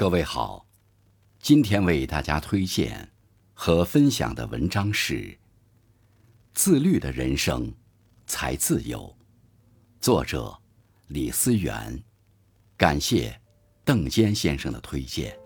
各位好，今天为大家推荐和分享的文章是《自律的人生才自由》，作者李思源，感谢邓坚先生的推荐。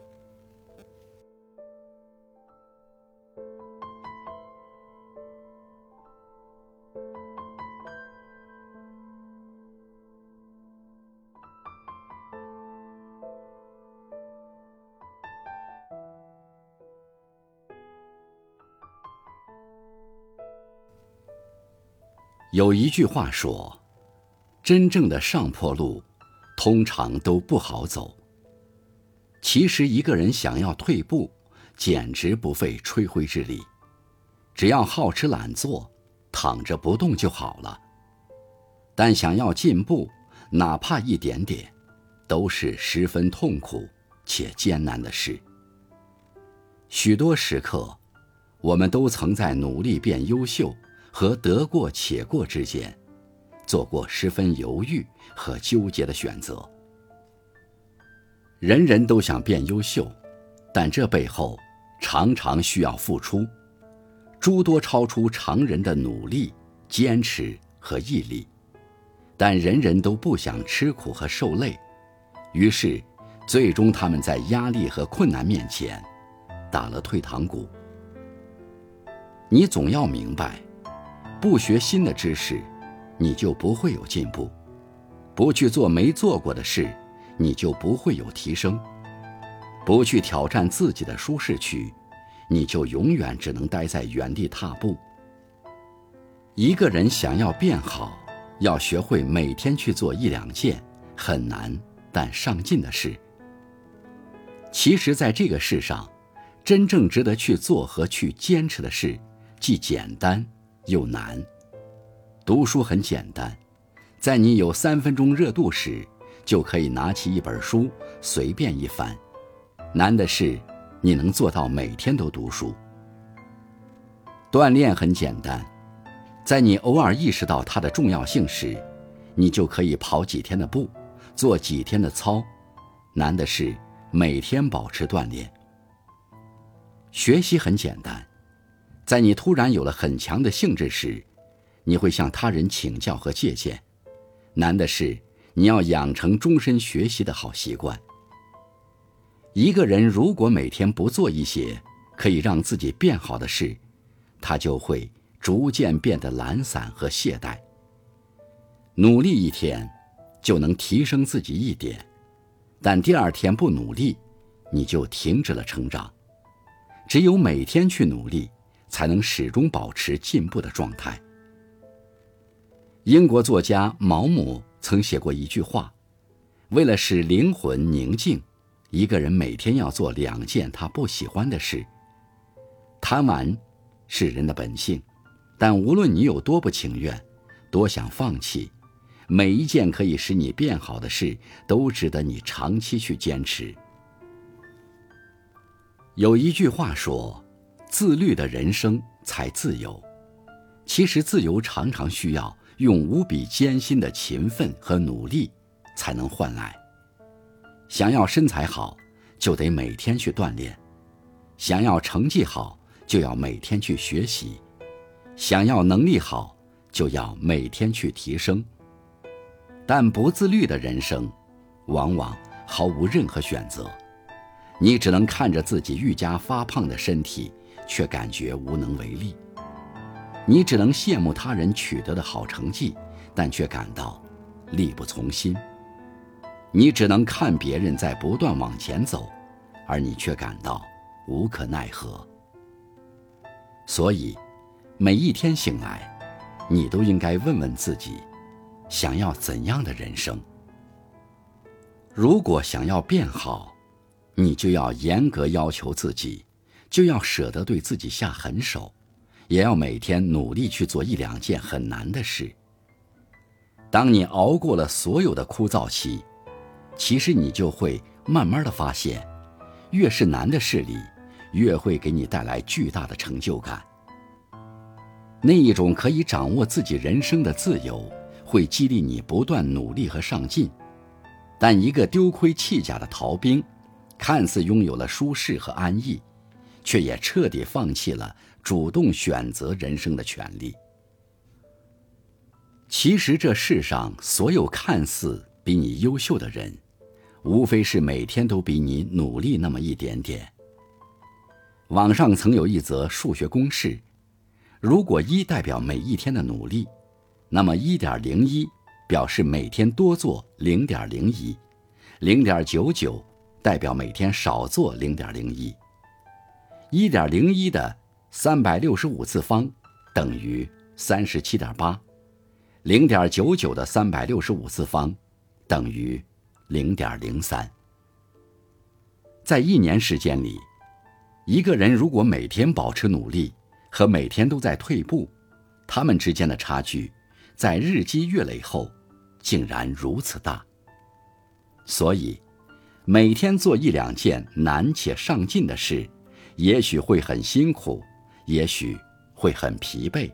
有一句话说：“真正的上坡路，通常都不好走。”其实，一个人想要退步，简直不费吹灰之力，只要好吃懒做，躺着不动就好了。但想要进步，哪怕一点点，都是十分痛苦且艰难的事。许多时刻，我们都曾在努力变优秀。和得过且过之间，做过十分犹豫和纠结的选择。人人都想变优秀，但这背后常常需要付出诸多超出常人的努力、坚持和毅力。但人人都不想吃苦和受累，于是，最终他们在压力和困难面前打了退堂鼓。你总要明白。不学新的知识，你就不会有进步；不去做没做过的事，你就不会有提升；不去挑战自己的舒适区，你就永远只能待在原地踏步。一个人想要变好，要学会每天去做一两件很难但上进的事。其实，在这个世上，真正值得去做和去坚持的事，既简单。又难。读书很简单，在你有三分钟热度时，就可以拿起一本书随便一翻。难的是，你能做到每天都读书。锻炼很简单，在你偶尔意识到它的重要性时，你就可以跑几天的步，做几天的操。难的是每天保持锻炼。学习很简单。在你突然有了很强的兴致时，你会向他人请教和借鉴。难的是，你要养成终身学习的好习惯。一个人如果每天不做一些可以让自己变好的事，他就会逐渐变得懒散和懈怠。努力一天，就能提升自己一点；但第二天不努力，你就停止了成长。只有每天去努力。才能始终保持进步的状态。英国作家毛姆曾写过一句话：“为了使灵魂宁静，一个人每天要做两件他不喜欢的事。贪玩是人的本性，但无论你有多不情愿，多想放弃，每一件可以使你变好的事，都值得你长期去坚持。”有一句话说。自律的人生才自由。其实，自由常常需要用无比艰辛的勤奋和努力才能换来。想要身材好，就得每天去锻炼；想要成绩好，就要每天去学习；想要能力好，就要每天去提升。但不自律的人生，往往毫无任何选择。你只能看着自己愈加发胖的身体。却感觉无能为力。你只能羡慕他人取得的好成绩，但却感到力不从心。你只能看别人在不断往前走，而你却感到无可奈何。所以，每一天醒来，你都应该问问自己：想要怎样的人生？如果想要变好，你就要严格要求自己。就要舍得对自己下狠手，也要每天努力去做一两件很难的事。当你熬过了所有的枯燥期，其实你就会慢慢的发现，越是难的事里，越会给你带来巨大的成就感。那一种可以掌握自己人生的自由，会激励你不断努力和上进。但一个丢盔弃甲的逃兵，看似拥有了舒适和安逸，却也彻底放弃了主动选择人生的权利。其实，这世上所有看似比你优秀的人，无非是每天都比你努力那么一点点。网上曾有一则数学公式：如果一代表每一天的努力，那么一点零一表示每天多做零点零一，零点九九代表每天少做零点零一。一点零一的三百六十五次方等于三十七点八。零点九九的三百六十五次方，等于零点零三。在一年时间里，一个人如果每天保持努力和每天都在退步，他们之间的差距，在日积月累后，竟然如此大。所以，每天做一两件难且上进的事，也许会很辛苦，也许会很疲惫。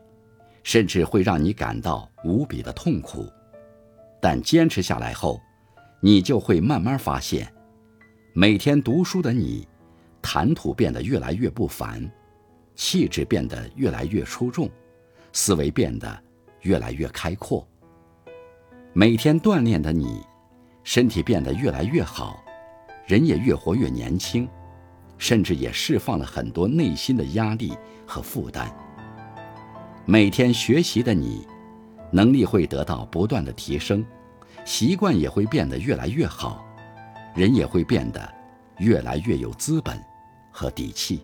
甚至会让你感到无比的痛苦，但坚持下来后，你就会慢慢发现，每天读书的你，谈吐变得越来越不凡，气质变得越来越出众，思维变得越来越开阔。每天锻炼的你，身体变得越来越好，人也越活越年轻，甚至也释放了很多内心的压力和负担。每天学习的你，能力会得到不断的提升，习惯也会变得越来越好，人也会变得越来越有资本和底气。